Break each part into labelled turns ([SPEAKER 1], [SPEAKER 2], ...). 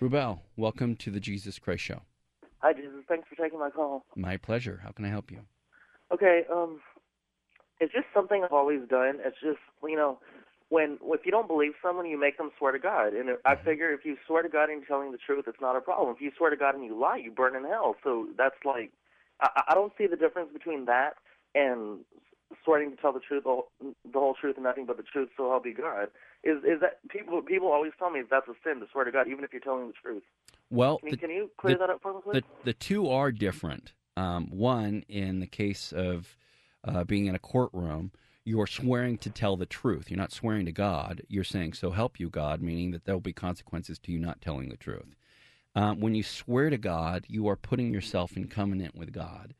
[SPEAKER 1] Rubel, welcome to the Jesus Christ Show.
[SPEAKER 2] Hi, Jesus. Thanks for taking my call.
[SPEAKER 1] My pleasure. How can I help you?
[SPEAKER 2] Okay, um, it's just something I've always done. It's just you know, when if you don't believe someone, you make them swear to God. And I figure if you swear to God and you're telling the truth, it's not a problem. If you swear to God and you lie, you burn in hell. So that's like, I, I don't see the difference between that and swearing to tell the truth, the whole, the whole truth, and nothing but the truth. So help you God. Is is that people people always tell me that's a sin to swear to God, even if you're telling the truth.
[SPEAKER 1] Well,
[SPEAKER 2] Can, you-
[SPEAKER 1] the,
[SPEAKER 2] can you clear
[SPEAKER 1] the-
[SPEAKER 2] that up for me, please?
[SPEAKER 1] the, the two are different. Um, one, in the case of uh, being in a courtroom, you're swearing to tell the truth. You're not swearing to God. You're saying, so help you, God, meaning that there will be consequences to you not telling the truth. Um, when you swear to God, you are putting yourself in covenant with God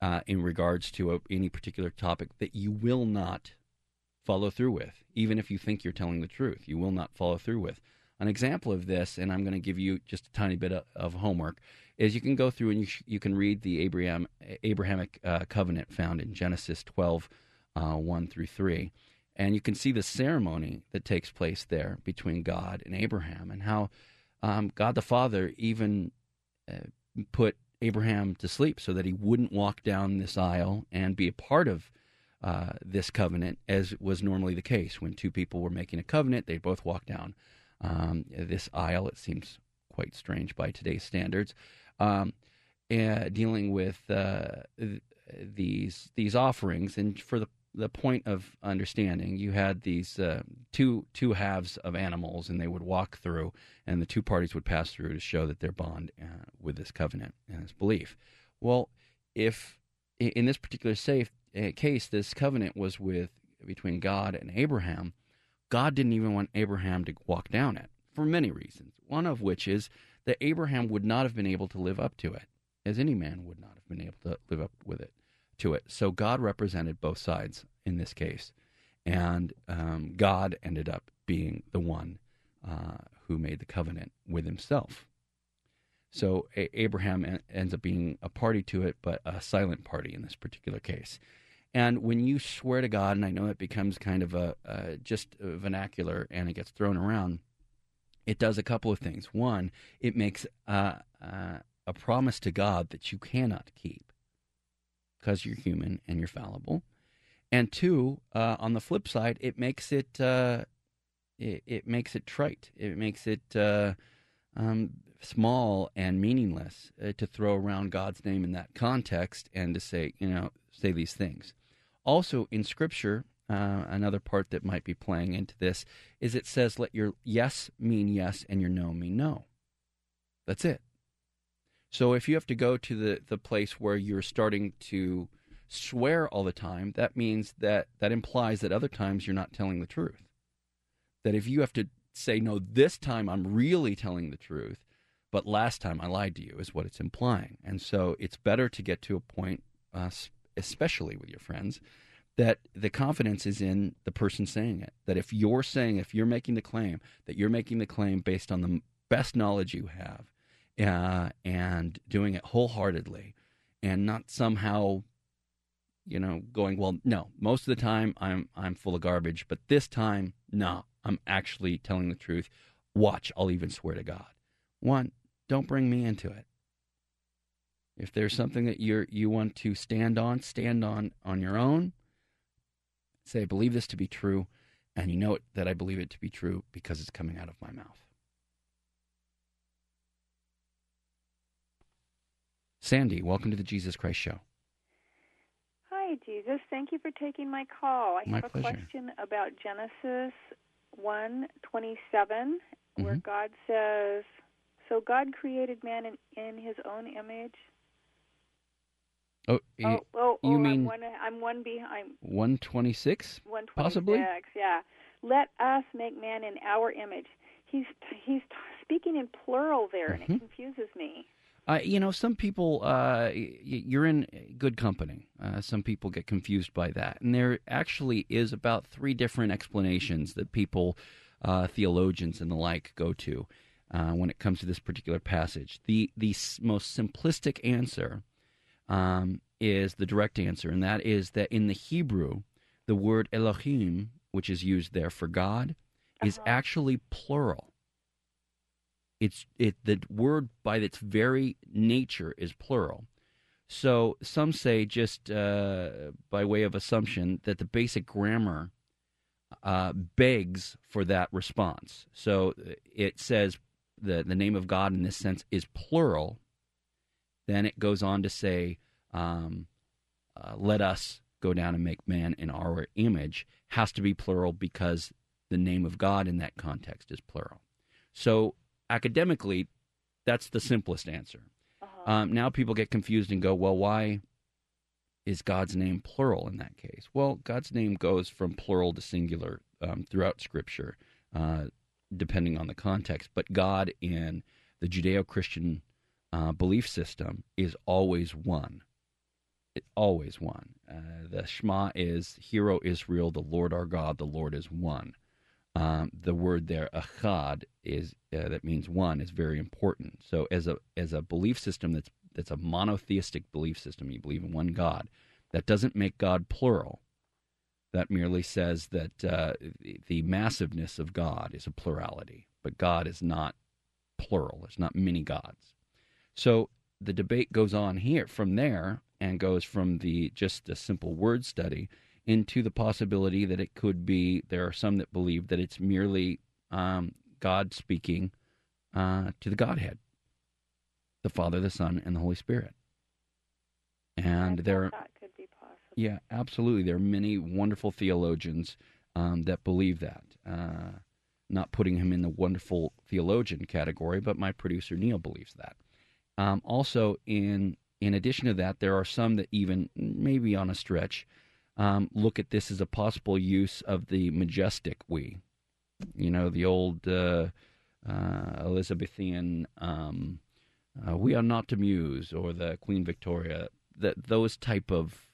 [SPEAKER 1] uh, in regards to a, any particular topic that you will not follow through with, even if you think you're telling the truth. You will not follow through with. An example of this, and I'm going to give you just a tiny bit of, of homework, is you can go through and you, sh- you can read the Abraham Abrahamic uh, covenant found in Genesis 12, uh, 1 through 3. And you can see the ceremony that takes place there between God and Abraham, and how um, God the Father even uh, put Abraham to sleep so that he wouldn't walk down this aisle and be a part of uh, this covenant, as was normally the case. When two people were making a covenant, they both walk down um, this aisle. It seems quite strange by today's standards. Um, dealing with uh, th- these these offerings, and for the the point of understanding, you had these uh, two two halves of animals, and they would walk through, and the two parties would pass through to show that their bond uh, with this covenant and this belief. Well, if in this particular safe case, this covenant was with between God and Abraham, God didn't even want Abraham to walk down it for many reasons. One of which is that Abraham would not have been able to live up to it, as any man would not have been able to live up with it to it. So God represented both sides in this case, and um, God ended up being the one uh, who made the covenant with Himself. So Abraham en- ends up being a party to it, but a silent party in this particular case. And when you swear to God, and I know it becomes kind of a just a vernacular and it gets thrown around, it does a couple of things. One, it makes uh, uh, a promise to God that you cannot keep because you're human and you're fallible. And two, uh, on the flip side, it makes it, it it makes it trite. It makes it um, small and meaningless uh, to throw around God's name in that context and to say, you know, say these things. Also, in Scripture, uh, another part that might be playing into this is it says, let your yes mean yes and your no mean no. That's it. So if you have to go to the, the place where you're starting to swear all the time, that means that that implies that other times you're not telling the truth. That if you have to say, no, this time I'm really telling the truth, but last time I lied to you, is what it's implying. And so it's better to get to a point, uh, especially with your friends, that the confidence is in the person saying it. That if you're saying, if you're making the claim, that you're making the claim based on the best knowledge you have, uh, and doing it wholeheartedly, and not somehow, you know, going well. No, most of the time I'm I'm full of garbage, but this time, no, I'm actually telling the truth. Watch, I'll even swear to God. One, don't bring me into it. If there's something that you you want to stand on, stand on on your own. Say, I believe this to be true, and you know it, that I believe it to be true because it's coming out of my mouth. Sandy, welcome to the Jesus Christ Show.
[SPEAKER 3] Hi, Jesus. Thank you for taking my call. I
[SPEAKER 1] My
[SPEAKER 3] have a
[SPEAKER 1] pleasure.
[SPEAKER 3] question about Genesis one twenty seven, where.
[SPEAKER 1] Mm-hmm.
[SPEAKER 3] God says, "So God created man in, in His own image."
[SPEAKER 1] Oh,
[SPEAKER 3] oh, oh,
[SPEAKER 1] you
[SPEAKER 3] oh,
[SPEAKER 1] mean-
[SPEAKER 3] I'm one. I'm one behind.
[SPEAKER 1] one twenty six?
[SPEAKER 3] One twenty
[SPEAKER 1] Possibly?
[SPEAKER 3] Yeah. Let us make man in our image. He's he's speaking in plural there, and
[SPEAKER 1] Mhm.
[SPEAKER 3] it confuses me.
[SPEAKER 1] Uh, you know, some people, uh, you're in good company. Uh, some people get confused by that. And there actually is about three different explanations that people, uh, theologians and the like, go to uh, when it comes to this particular passage. The, the s- most simplistic answer um, is the direct answer, and that is that in the Hebrew, the word Elohim, which is used there for God, is
[SPEAKER 3] Uh-huh.
[SPEAKER 1] actually plural it's it the word by its very nature is plural. So some say just uh, by way of assumption that the basic grammar uh, begs for that response. So uh, it says the the name of God in this sense is plural. Then it goes on to say, um, uh, "Let us go down and make man in our image." Has to be plural because the name of God in that context is plural. So academically, that's the simplest answer.
[SPEAKER 3] Uh-huh.
[SPEAKER 1] Um, now people get confused and go, well, why is God's name plural in that case? Well, God's name goes from plural to singular um, throughout Scripture, uh, depending on the context. But God in the Judeo Christian uh, belief system is always one. It, always one. Uh, the Shema is, Hear O Israel, the Lord our God, the Lord is one. Um, the word there, achad, is uh, that means one, is very important. So as a as a belief system that's that's a monotheistic belief system, you believe in one God. That doesn't make God plural. That merely says that uh, the, the massiveness of God is a plurality, but God is not plural. There's not many gods. So the debate goes on here from there and goes from the just a simple word study into the possibility that it could be there are some that believe that it's merely um, God speaking uh, to the Godhead, the Father, the Son, and the Holy Spirit. And there,
[SPEAKER 3] thought that could be possible.
[SPEAKER 1] yeah, absolutely. There are many wonderful theologians um, that believe that. Uh, not putting him in the wonderful theologian category, but my producer Neil believes that. Um, also, in in addition to that, there are some that even maybe on a stretch um, look at this as a possible use of the majestic we. You know, the old uh, uh, Elizabethan um, uh, "We are not to muse" or the Queen Victoria. That those type of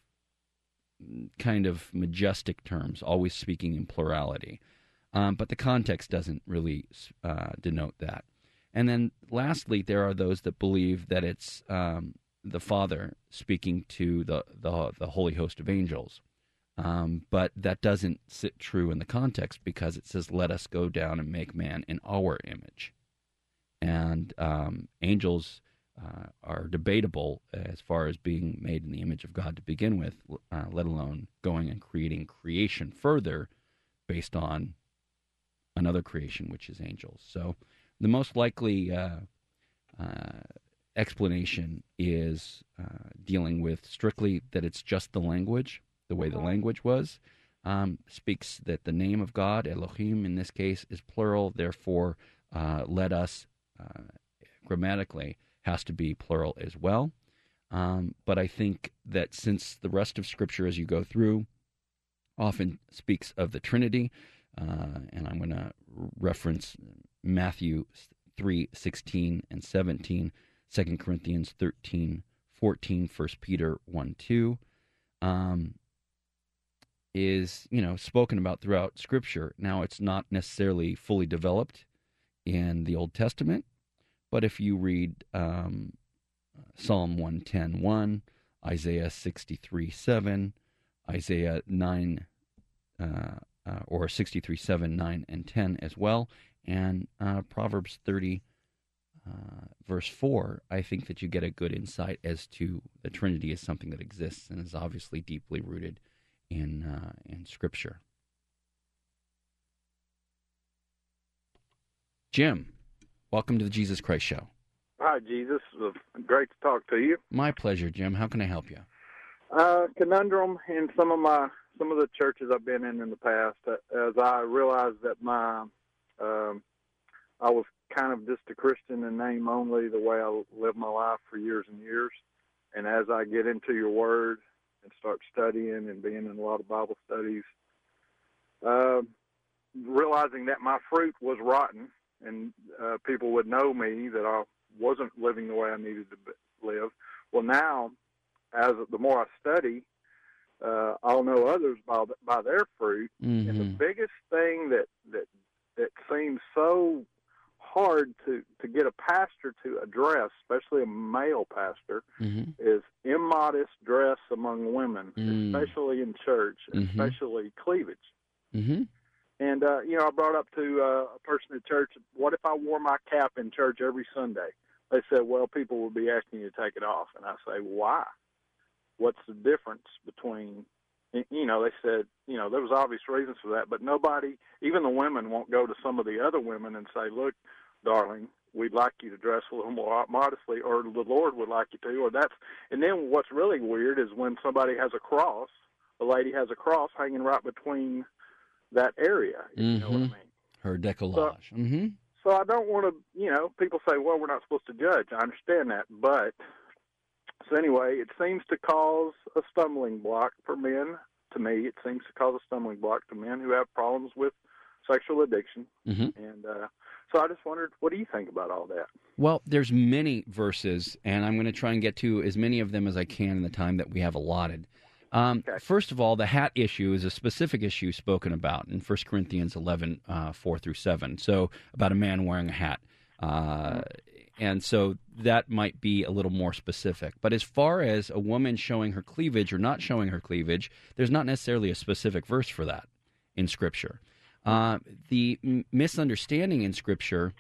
[SPEAKER 1] kind of majestic terms, always speaking in plurality. Um, but the context doesn't really uh, denote that. And then lastly, there are those that believe that it's um, the Father speaking to the, the, the holy host of angels. Um, but that doesn't sit true in the context because it says, let us go down and make man in our image. And um, angels uh, are debatable as far as being made in the image of God to begin with, uh, let alone going and creating creation further based on another creation, which is angels. So the most likely uh, uh, explanation is uh, dealing with strictly that it's just the language, the way the language was. Um, speaks that the name of God, Elohim in this case, is plural. Therefore, uh, let us uh, grammatically has to be plural as well. Um, but I think that since the rest of Scripture, as you go through, often speaks of the Trinity, uh, and I'm going to reference Matthew 3 16 and 17, 2 Corinthians 13 14, 1 Peter 1 2. Um, is you know spoken about throughout Scripture. Now it's not necessarily fully developed in the Old Testament, But if you read um, Psalm 110 1, Isaiah 63 7, Isaiah 9, uh, uh, or 63 7, 9, and 10 as well, and uh, Proverbs 30, uh, verse 4, I think that you get a good insight as to the Trinity is something that exists and is obviously deeply rooted in, uh, in Scripture. Jim, welcome to the Jesus Christ Show.
[SPEAKER 4] Hi, Jesus. Great to talk to you.
[SPEAKER 1] My pleasure, Jim. How can I help you?
[SPEAKER 4] Uh, conundrum in some of my some of the churches I've been in in the past, uh, as I realized that my um, I was kind of just a Christian in name only, the way I lived my life for years and years. And as I get into your Word and start studying and being in a lot of Bible studies, uh, realizing that my fruit was rotten, and uh, people would know me that I wasn't living the way I needed to live. Well, now, as the more I study, uh, I'll know others by by their fruit.
[SPEAKER 1] Mm-hmm.
[SPEAKER 4] And the biggest thing that that that seems so hard to to get a pastor to address, especially a male pastor,
[SPEAKER 1] Mm-hmm.
[SPEAKER 4] is immodest dress among women,
[SPEAKER 1] Mm.
[SPEAKER 4] especially in church,
[SPEAKER 1] Mhm.
[SPEAKER 4] especially cleavage.
[SPEAKER 1] Mm-hmm.
[SPEAKER 4] And uh, you know, I brought up to uh, a person at church, what if I wore my cap in church every Sunday? They said, well, people would be asking you to take it off, and I say, why? What's the difference between? You know, they said, you know, there was obvious reasons for that, but nobody, even the women, won't go to some of the other women and say, look, darling, we'd like you to dress a little more modestly, or the Lord would like you to, or that's. And then what's really weird is when somebody has a cross, a lady has a cross hanging right between that area. You know what I
[SPEAKER 1] Mhm.
[SPEAKER 4] mean?
[SPEAKER 1] Her decollage. mm-hmm.
[SPEAKER 4] So I don't want to, you know, people say, well, we're not supposed to judge. I understand that, but so anyway, it seems to cause a stumbling block for men. To me, it seems to cause a stumbling block to men who have problems with sexual addiction.
[SPEAKER 1] Mm-hmm.
[SPEAKER 4] And uh, so I just wondered, what do you think about all that?
[SPEAKER 1] Well, there's many verses, and I'm going to try and get to as many of them as I can in the time that we have allotted. Um,
[SPEAKER 4] Okay.
[SPEAKER 1] First of all, the hat issue is a specific issue spoken about in 1 Corinthians 11, uh, 4 through 7. So, about a man wearing a hat. Uh, and so that might be a little more specific. But as far as a woman showing her cleavage or not showing her cleavage, there's not necessarily a specific verse for that in Scripture. Uh, the m- misunderstanding in Scripture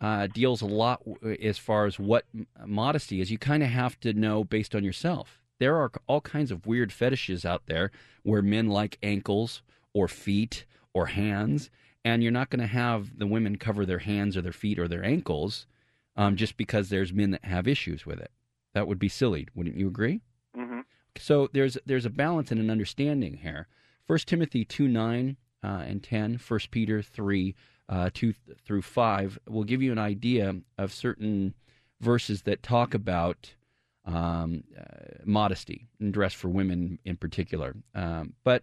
[SPEAKER 1] uh, deals a lot w- as far as what m- modesty is. You kind of have to know based on yourself. There are all kinds of weird fetishes out there where men like ankles or feet or hands, and you're not going to have the women cover their hands or their feet or their ankles um, just because there's men that have issues with it. That would be silly, wouldn't you agree?
[SPEAKER 4] Mm-hmm.
[SPEAKER 1] So there's there's a balance and an understanding here. First Timothy two nine uh, and ten, First Peter three uh, two through five will give you an idea of certain verses that talk about um, uh, modesty and dress for women in particular. Um, but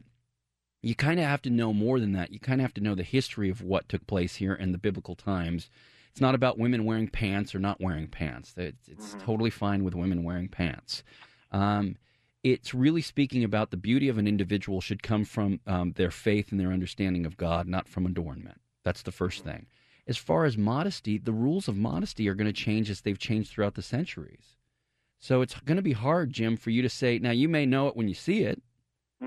[SPEAKER 1] you kind of have to know more than that. You kind of have to know the history of what took place here in the biblical times. It's not about women wearing pants or not wearing pants. It's, it's totally fine with women wearing pants. Um, it's really speaking about the beauty of an individual should come from um, their faith and their understanding of God, not from adornment. That's the first thing. As far as modesty, the rules of modesty are going to change as they've changed throughout the centuries. So it's going to be hard, Jim, for you to say. Now you may know it when you see it.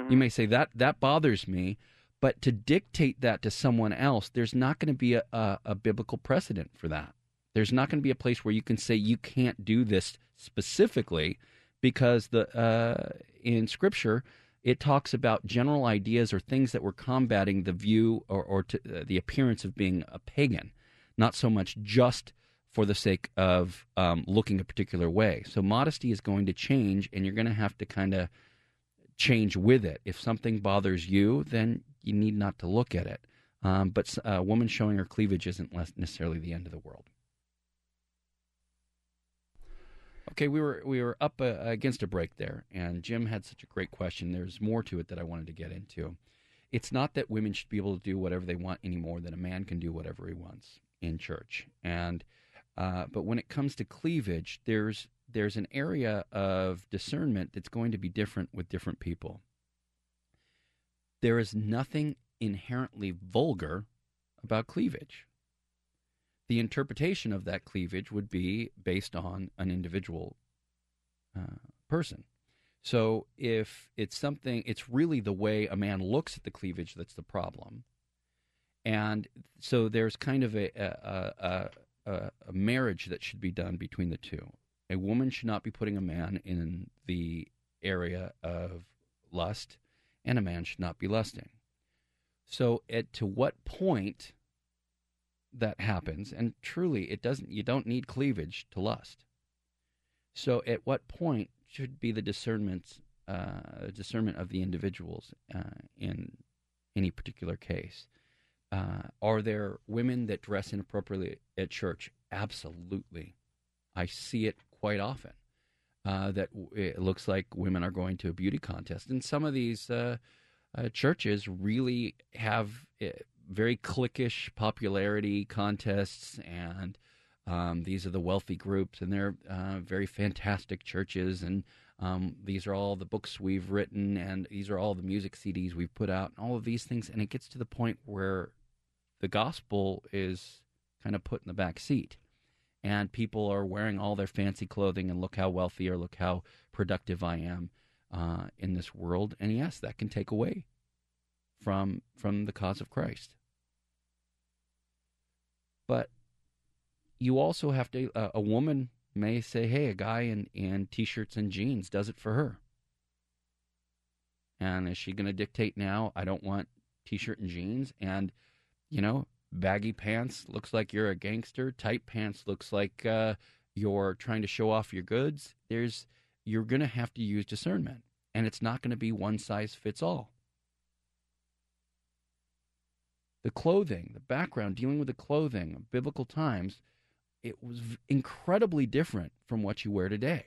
[SPEAKER 1] You may say that that bothers me, but to dictate that to someone else, there's not going to be a, a, a biblical precedent for that. There's not going to be a place where you can say you can't do this specifically because the uh, in Scripture it talks about general ideas or things that were combating the view or, or to, uh, the appearance of being a pagan, not so much just for the sake of um, looking a particular way. So modesty is going to change, and you're going to have to kind of change with it. If something bothers you, then you need not to look at it. Um, but a woman showing her cleavage isn't necessarily the end of the world. Okay, we were we were up uh, against a break there, and Jim had such a great question. There's more to it that I wanted to get into. It's not that women should be able to do whatever they want any more than a man can do whatever he wants in church. And uh, but when it comes to cleavage, there's there's an area of discernment that's going to be different with different people. There is nothing inherently vulgar about cleavage. the interpretation of that cleavage would be based on an individual uh, person. So if it's something, it's really the way a man looks at the cleavage that's the problem. And so there's kind of a, a, a, a marriage that should be done between the two. A woman should not be putting a man in the area of lust, and a man should not be lusting. So, at to what point that happens, and truly, it doesn't. You don't need cleavage to lust. So, at what point should be the discernment uh, discernment of the individuals uh, in any particular case? Uh, are there women that dress inappropriately at church? Absolutely, I see it quite often. Uh, that it looks like women are going to a beauty contest, and some of these uh, uh, churches really have very cliquish popularity contests, and um, these are the wealthy groups, and they're uh, very fantastic churches, and um, these are all the books we've written, and these are all the music CDs we've put out, and all of these things, and it gets to the point where the gospel is kind of put in the back seat. And people are wearing all their fancy clothing, and look how wealthy or look how productive I am uh, in this world, and yes, that can take away from from the cause of Christ. But you also have to. Uh, a woman may say, "Hey, a guy in in t-shirts and jeans does it for her." And is she going to dictate now? I don't want t-shirt and jeans, and you know, baggy pants looks like you're a gangster. Tight pants looks like uh, you're trying to show off your goods. There's you're going to have to use discernment, and it's not going to be one size fits all. The clothing, the background, dealing with the clothing biblical times, it was incredibly different from what you wear today.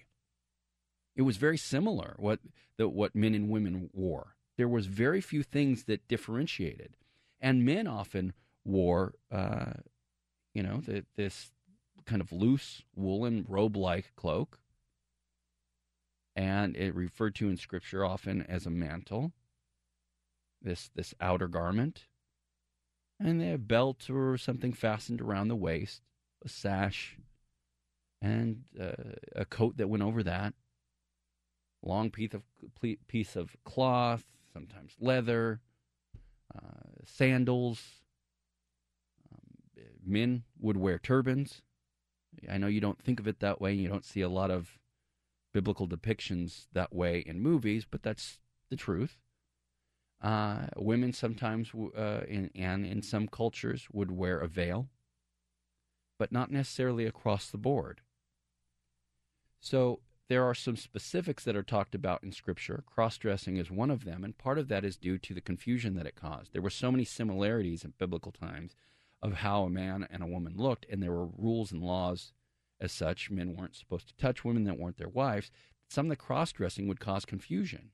[SPEAKER 1] It was very similar what the, what men and women wore. There was very few things that differentiated, and men often wore, uh, you know, the, this kind of loose woolen robe-like cloak. And it referred to in scripture often as a mantle this this outer garment. And they have belt or something fastened around the waist a sash and uh, a coat that went over that. Long piece of piece of cloth sometimes leather uh, sandals men would wear turbans i know you don't think of it that way you don't see a lot of biblical depictions that way in movies, but that's the truth. Uh, women sometimes, uh, in, and in some cultures, would wear a veil, but not necessarily across the board. So there are some specifics that are talked about in Scripture. Cross dressing is one of them, and part of that is due to the confusion that it caused. There were so many similarities in biblical times of how a man and a woman looked, and there were rules and laws as such. Men weren't supposed to touch women that weren't their wives. Some of the cross dressing would cause confusion.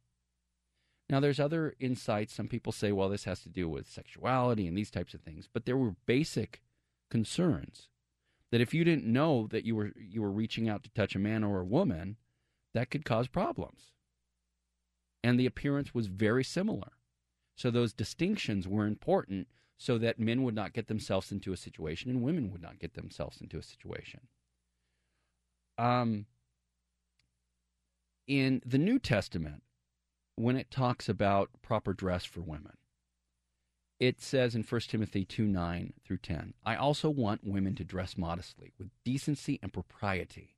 [SPEAKER 1] Now, there's other insights. Some people say, well, this has to do with sexuality and these types of things. But there were basic concerns that if you didn't know that you were you were reaching out to touch a man or a woman, that could cause problems. And the appearance was very similar. So those distinctions were important so that men would not get themselves into a situation and women would not get themselves into a situation. Um, in the New Testament, when it talks about proper dress for women, it says in 1 Timothy 2 9 through 10, I also want women to dress modestly, with decency and propriety,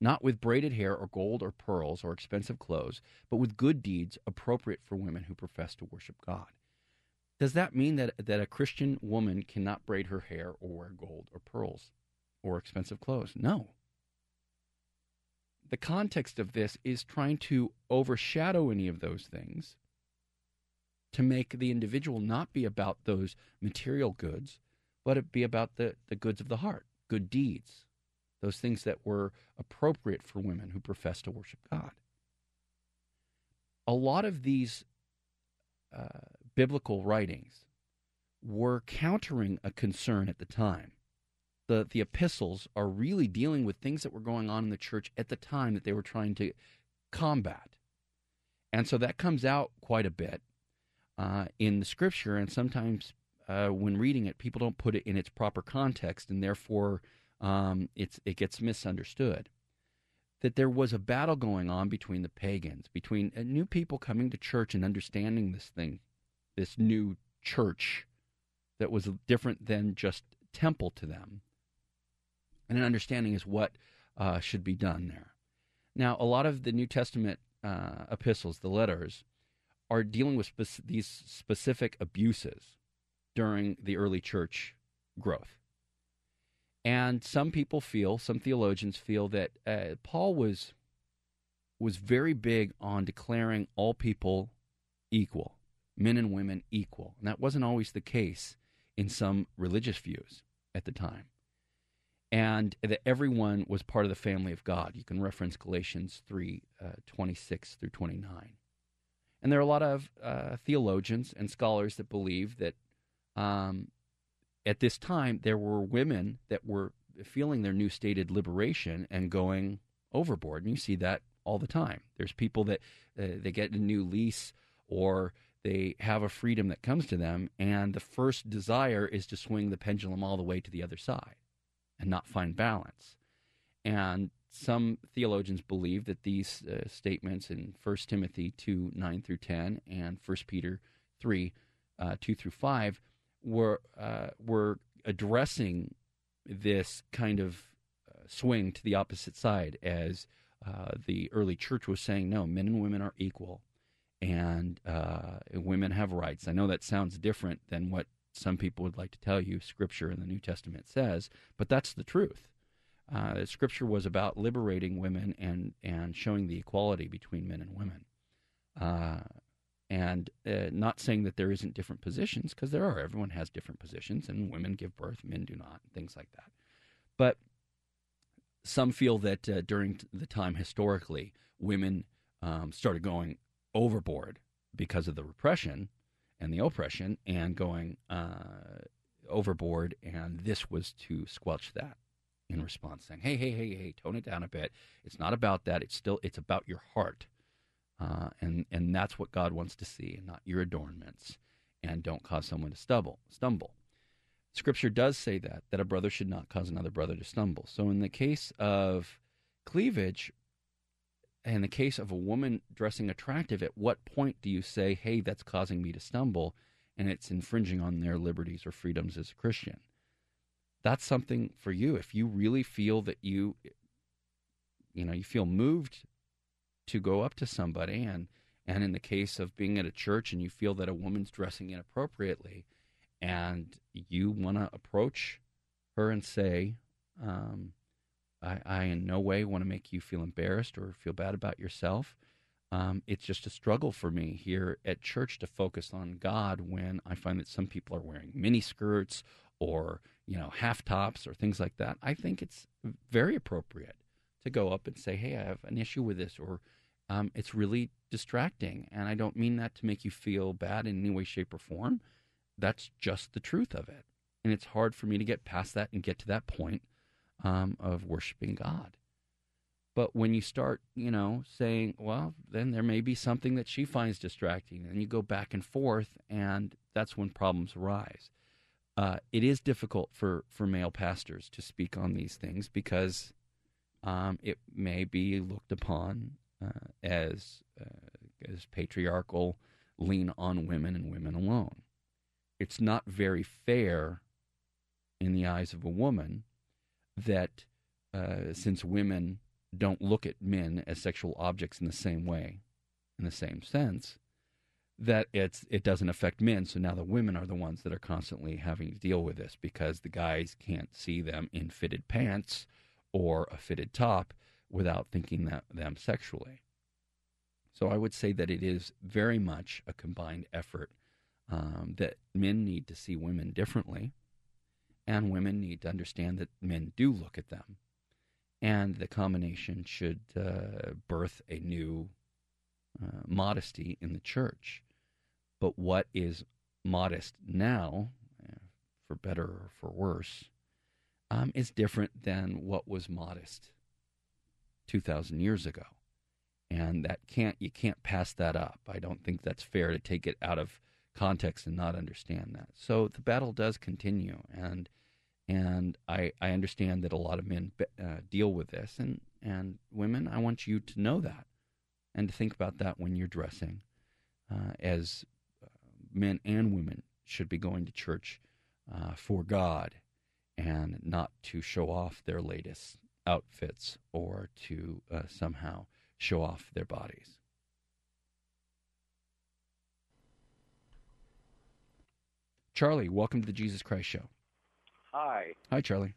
[SPEAKER 1] not with braided hair or gold or pearls or expensive clothes, but with good deeds appropriate for women who profess to worship God. Does that mean that, that a Christian woman cannot braid her hair or wear gold or pearls or expensive clothes? No the context of this is trying to overshadow any of those things to make the individual not be about those material goods, but it be about the, the goods of the heart, good deeds, those things that were appropriate for women who profess to worship God. A lot of these uh, biblical writings were countering a concern at the time the the epistles are really dealing with things that were going on in the church at the time that they were trying to combat, and so that comes out quite a bit uh, in the scripture, and sometimes uh, when reading it, people don't put it in its proper context, and therefore um, it gets misunderstood. That there was a battle going on between the pagans, between uh, new people coming to church and understanding this thing, this new church that was different than just temple to them, and an understanding is what uh, should be done there. Now, a lot of the New Testament uh, epistles, the letters, are dealing with spec- these specific abuses during the early church growth. And some people feel, some theologians feel that uh, Paul was was very big on declaring all people equal, men and women equal. And that wasn't always the case in some religious views at the time. And that everyone was part of the family of God. You can reference Galatians 3 uh, 26 through 29. And there are a lot of uh, theologians and scholars that believe that um, at this time there were women that were feeling their new stated liberation and going overboard. And you see that all the time. There's people that uh, they get a new lease or they have a freedom that comes to them, and the first desire is to swing the pendulum all the way to the other side and not find balance. And some theologians believe that these uh, statements in 1 Timothy 2 9 through 10 and 1 Peter 3 uh, 2 through 5 were, uh, were addressing this kind of uh, swing to the opposite side as uh, the early church was saying, no, men and women are equal and uh, women have rights. I know that sounds different than what some people would like to tell you Scripture in the New Testament says, but that's the truth. Uh, scripture was about liberating women and, and showing the equality between men and women. Uh, and uh, not saying that there isn't different positions, because there are. Everyone has different positions, and women give birth, men do not, and things like that. But some feel that uh, during the time historically, women um, started going overboard because of the repression and the oppression and going uh, overboard, and this was to squelch that in response, saying, "Hey, hey, hey, hey, tone it down a bit. It's not about that. It's still it's about your heart, uh, and and that's what God wants to see, and not your adornments. And don't cause someone to stumble. Stumble. Scripture does say that that a brother should not cause another brother to stumble. So in the case of cleavage, in the case of a woman dressing attractive, at what point do you say, "Hey, that's causing me to stumble," and it's infringing on their liberties or freedoms as a Christian? that's something for you. If you really feel that you, you know, you feel moved to go up to somebody, and and in the case of being at a church and you feel that a woman's dressing inappropriately, and you want to approach her and say, um, I, I in no way want to make you feel embarrassed or feel bad about yourself. Um, it's just a struggle for me here at church to focus on God when I find that some people are wearing mini skirts or you know half tops or things like that, I think it's very appropriate to go up and say, "Hey, I have an issue with this," or um, "It's really distracting," and I don't mean that to make you feel bad in any way, shape, or form. That's just the truth of it, and it's hard for me to get past that and get to that point um, of worshiping God. But when you start, you know, saying, well, then there may be something that she finds distracting, and you go back and forth, and that's when problems arise uh, it is difficult for, for male pastors to speak on these things because um, it may be looked upon uh, as uh, as patriarchal, lean on women and women alone. It's not very fair in the eyes of a woman that uh, since women don't look at men as sexual objects in the same way, in the same sense, that it's it doesn't affect men. So now the women are the ones that are constantly having to deal with this because the guys can't see them in fitted pants or a fitted top without thinking that them sexually. So I would say that it is very much a combined effort um, that men need to see women differently, and women need to understand that men do look at them, and the combination should uh, birth a new uh, modesty in the church. But what is modest now, uh, for better or for worse, um, is different than what was modest 2,000 years ago. And that can't you can't pass that up. I don't think that's fair to take it out of context and not understand that. So the battle does continue, and and I I understand that a lot of men uh, deal with this, and and women, I want you to know that, and to think about that when you're dressing, uh, as uh, men and women should be going to church uh, for God, and not to show off their latest outfits or to uh, somehow show off their bodies. Charlie, welcome to the Jesus Christ Show.
[SPEAKER 5] Hi.
[SPEAKER 1] Hi, Charlie.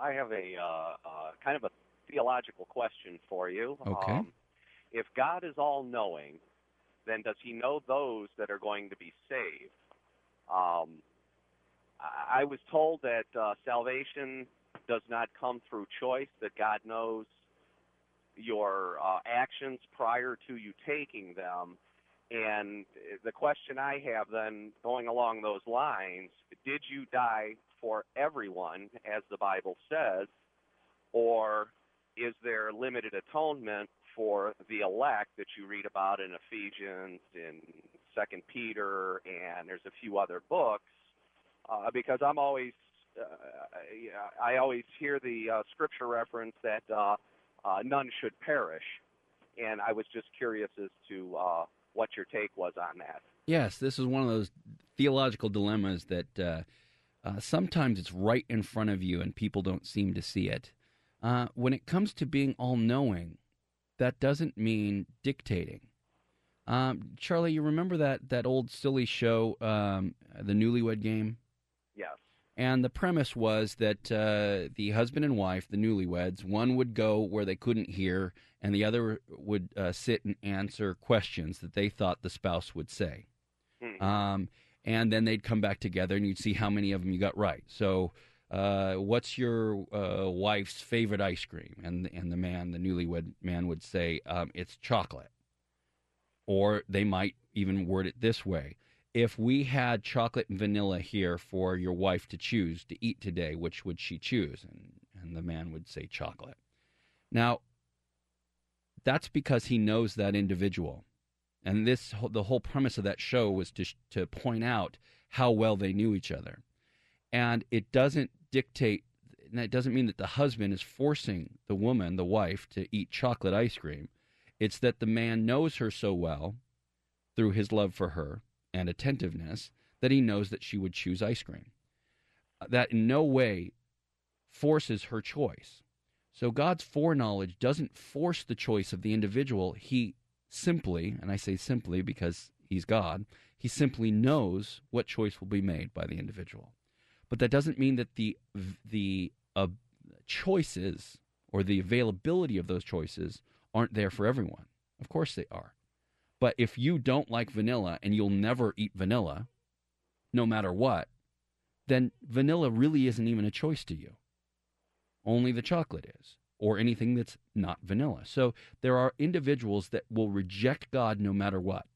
[SPEAKER 5] I have a uh, uh, kind of a theological question for you.
[SPEAKER 1] Okay.
[SPEAKER 5] Um, if God is all knowing, then does he know those that are going to be saved? Um, I I was told that uh, salvation does not come through choice, that God knows your uh, actions prior to you taking them. And the question I have then, going along those lines, did you die for everyone, as the Bible says, or is there limited atonement for the elect that you read about in Ephesians, in Second Peter, and there's a few other books? Uh, because I'm always, uh, I always hear the uh, scripture reference that uh, uh, none should perish, and I was just curious as to uh, what your take was on that.
[SPEAKER 1] Yes, this is one of those theological dilemmas that uh, uh, sometimes it's right in front of you and people don't seem to see it. Uh, when it comes to being all knowing, that doesn't mean dictating. Um, Charlie, you remember that, that old silly show, um, The Newlywed Game? And the premise was that uh, the husband and wife, the newlyweds, one would go where they couldn't hear, and the other would uh, sit and answer questions that they thought the spouse would say.
[SPEAKER 5] Hmm.
[SPEAKER 1] Um, and then they'd come back together, and you'd see how many of them you got right. So, uh, what's your uh, wife's favorite ice cream? And and the man, the newlywed man, would say um, it's chocolate. Or they might even word it this way: If we had chocolate and vanilla here for your wife to choose to eat today, which would she choose? And and the man would say chocolate. Now, that's because he knows that individual. And this the whole premise of that show was to to point out how well they knew each other. And it doesn't dictate and that doesn't mean that the husband is forcing the woman, the wife, to eat chocolate ice cream. It's that the man knows her so well through his love for her and attentiveness that he knows that she would choose ice cream. That in no way forces her choice. So God's foreknowledge doesn't force the choice of the individual. He simply, and I say simply because he's God, he simply knows what choice will be made by the individual. But that doesn't mean that the the uh, choices or the availability of those choices aren't there for everyone. Of course they are. But if you don't like vanilla and you'll never eat vanilla, no matter what, then vanilla really isn't even a choice to you. Only the chocolate is, or anything that's not vanilla. So there are individuals that will reject God no matter what.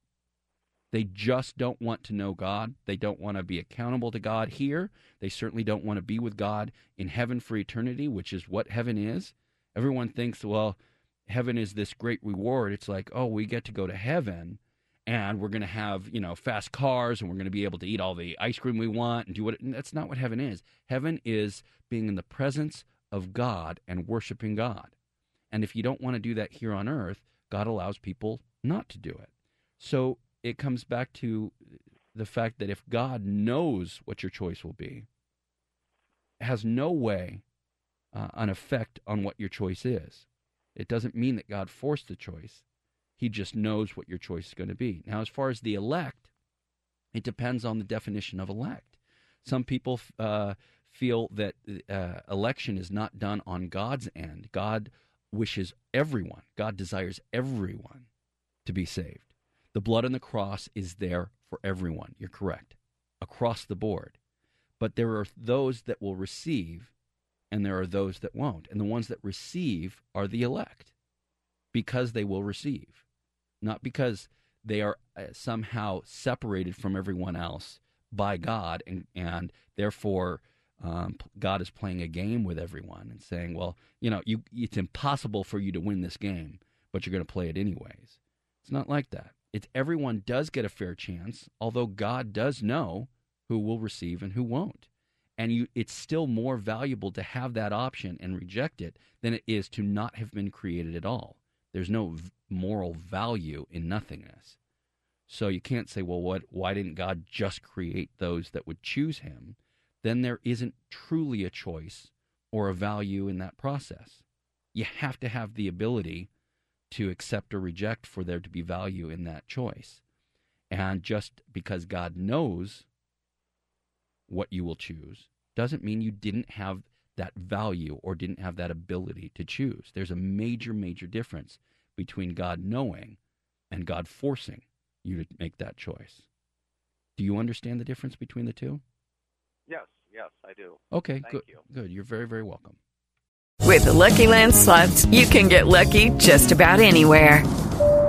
[SPEAKER 1] They just don't want to know God. They don't want to be accountable to God here. They certainly don't want to be with God in heaven for eternity, which is what heaven is. Everyone thinks, well, heaven is this great reward. It's like, oh, we get to go to heaven and we're going to have, you know, fast cars and we're going to be able to eat all the ice cream we want and do what. And that's not what heaven is. Heaven is being in the presence of God and worshiping God. And if you don't want to do that here on earth, God allows people not to do it. So it comes back to the fact that if God knows what your choice will be, has no way uh, an effect on what your choice is. It doesn't mean that God forced the choice. He just knows what your choice is going to be. Now, as far as the elect, it depends on the definition of elect. Some people uh, feel that uh, election is not done on God's end. God wishes everyone, God desires everyone to be saved. The blood on the cross is there for everyone. You're correct, across the board. But there are those that will receive, and there are those that won't. And the ones that receive are the elect because they will receive, not because they are uh, somehow separated from everyone else by God, and, and therefore um, God is playing a game with everyone and saying, well, you know, you, it's impossible for you to win this game, but you're going to play it anyways. It's not like that. It's everyone does get a fair chance, although God does know who will receive and who won't. And you it's still more valuable to have that option and reject it than it is to not have been created at all. There's no v- moral value in nothingness. So you can't say, well, what why didn't God just create those that would choose him? Then there isn't truly a choice or a value in that process. You have to have the ability to accept or reject for there to be value in that choice. And just because God knows what you will choose doesn't mean you didn't have that value or didn't have that ability to choose. There's a major, major difference between God knowing and God forcing you to make that choice. Do you understand the difference between the two?
[SPEAKER 5] Yes, yes, I do.
[SPEAKER 1] Okay,
[SPEAKER 5] Thank
[SPEAKER 1] good.
[SPEAKER 5] you.
[SPEAKER 1] Good. You're very, very welcome.
[SPEAKER 6] With the Lucky Land slots, you can get lucky just about anywhere.